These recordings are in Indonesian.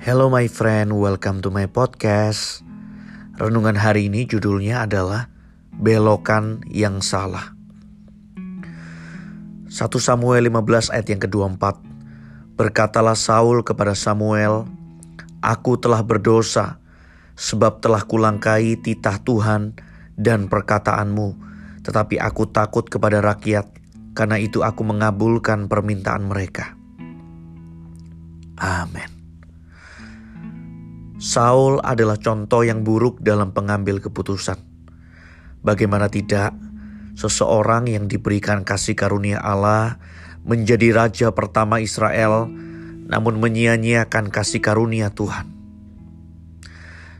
Hello my friend, welcome to my podcast. Renungan hari ini judulnya adalah Belokan yang Salah. 1 Samuel 15 ayat yang ke-24 Berkatalah Saul kepada Samuel, Aku telah berdosa, sebab telah kulangkai titah Tuhan dan perkataanmu, tetapi aku takut kepada rakyat, karena itu aku mengabulkan permintaan mereka. Amin. Saul adalah contoh yang buruk dalam pengambil keputusan. Bagaimana tidak, seseorang yang diberikan kasih karunia Allah menjadi raja pertama Israel, namun menyia-nyiakan kasih karunia Tuhan.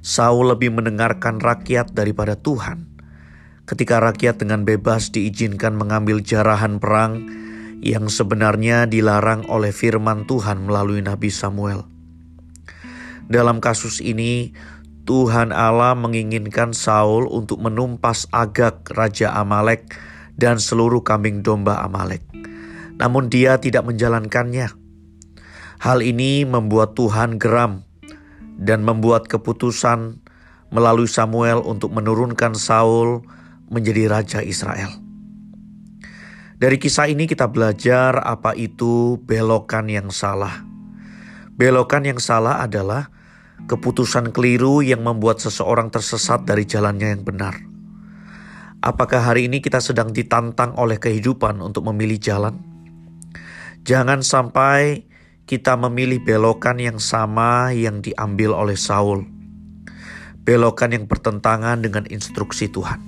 Saul lebih mendengarkan rakyat daripada Tuhan. Ketika rakyat dengan bebas diizinkan mengambil jarahan perang yang sebenarnya dilarang oleh firman Tuhan melalui Nabi Samuel. Dalam kasus ini, Tuhan Allah menginginkan Saul untuk menumpas Agak, raja Amalek, dan seluruh kambing domba Amalek. Namun dia tidak menjalankannya. Hal ini membuat Tuhan geram dan membuat keputusan melalui Samuel untuk menurunkan Saul menjadi raja Israel. Dari kisah ini kita belajar apa itu belokan yang salah. Belokan yang salah adalah keputusan keliru yang membuat seseorang tersesat dari jalannya yang benar. Apakah hari ini kita sedang ditantang oleh kehidupan untuk memilih jalan? Jangan sampai kita memilih belokan yang sama yang diambil oleh Saul. Belokan yang bertentangan dengan instruksi Tuhan.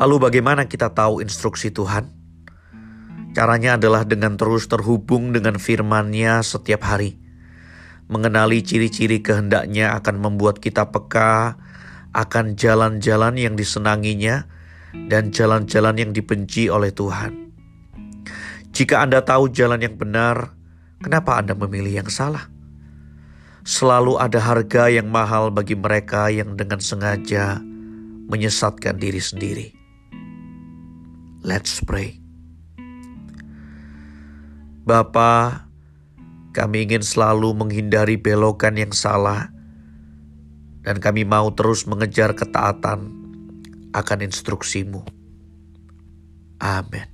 Lalu bagaimana kita tahu instruksi Tuhan? Caranya adalah dengan terus terhubung dengan firman-Nya setiap hari Mengenali ciri-ciri kehendaknya akan membuat kita peka akan jalan-jalan yang disenanginya dan jalan-jalan yang dibenci oleh Tuhan. Jika Anda tahu jalan yang benar, kenapa Anda memilih yang salah? Selalu ada harga yang mahal bagi mereka yang dengan sengaja menyesatkan diri sendiri. Let's pray. Bapak, kami ingin selalu menghindari belokan yang salah, dan kami mau terus mengejar ketaatan akan instruksimu. Amin.